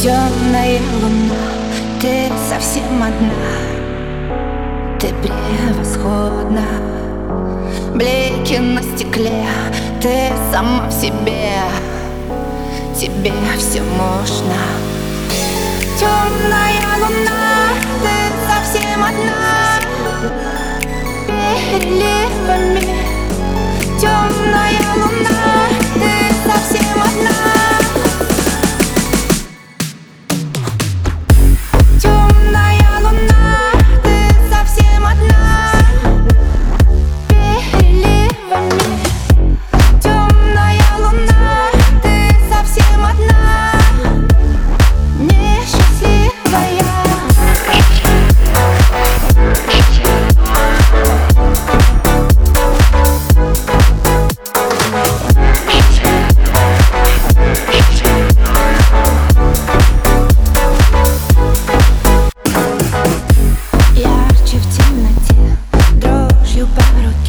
Темная луна, ты совсем одна. Ты превосходна. Блики на стекле, ты сама в себе. Тебе все можно. Темная луна, ты совсем одна. Переливами Темная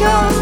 yo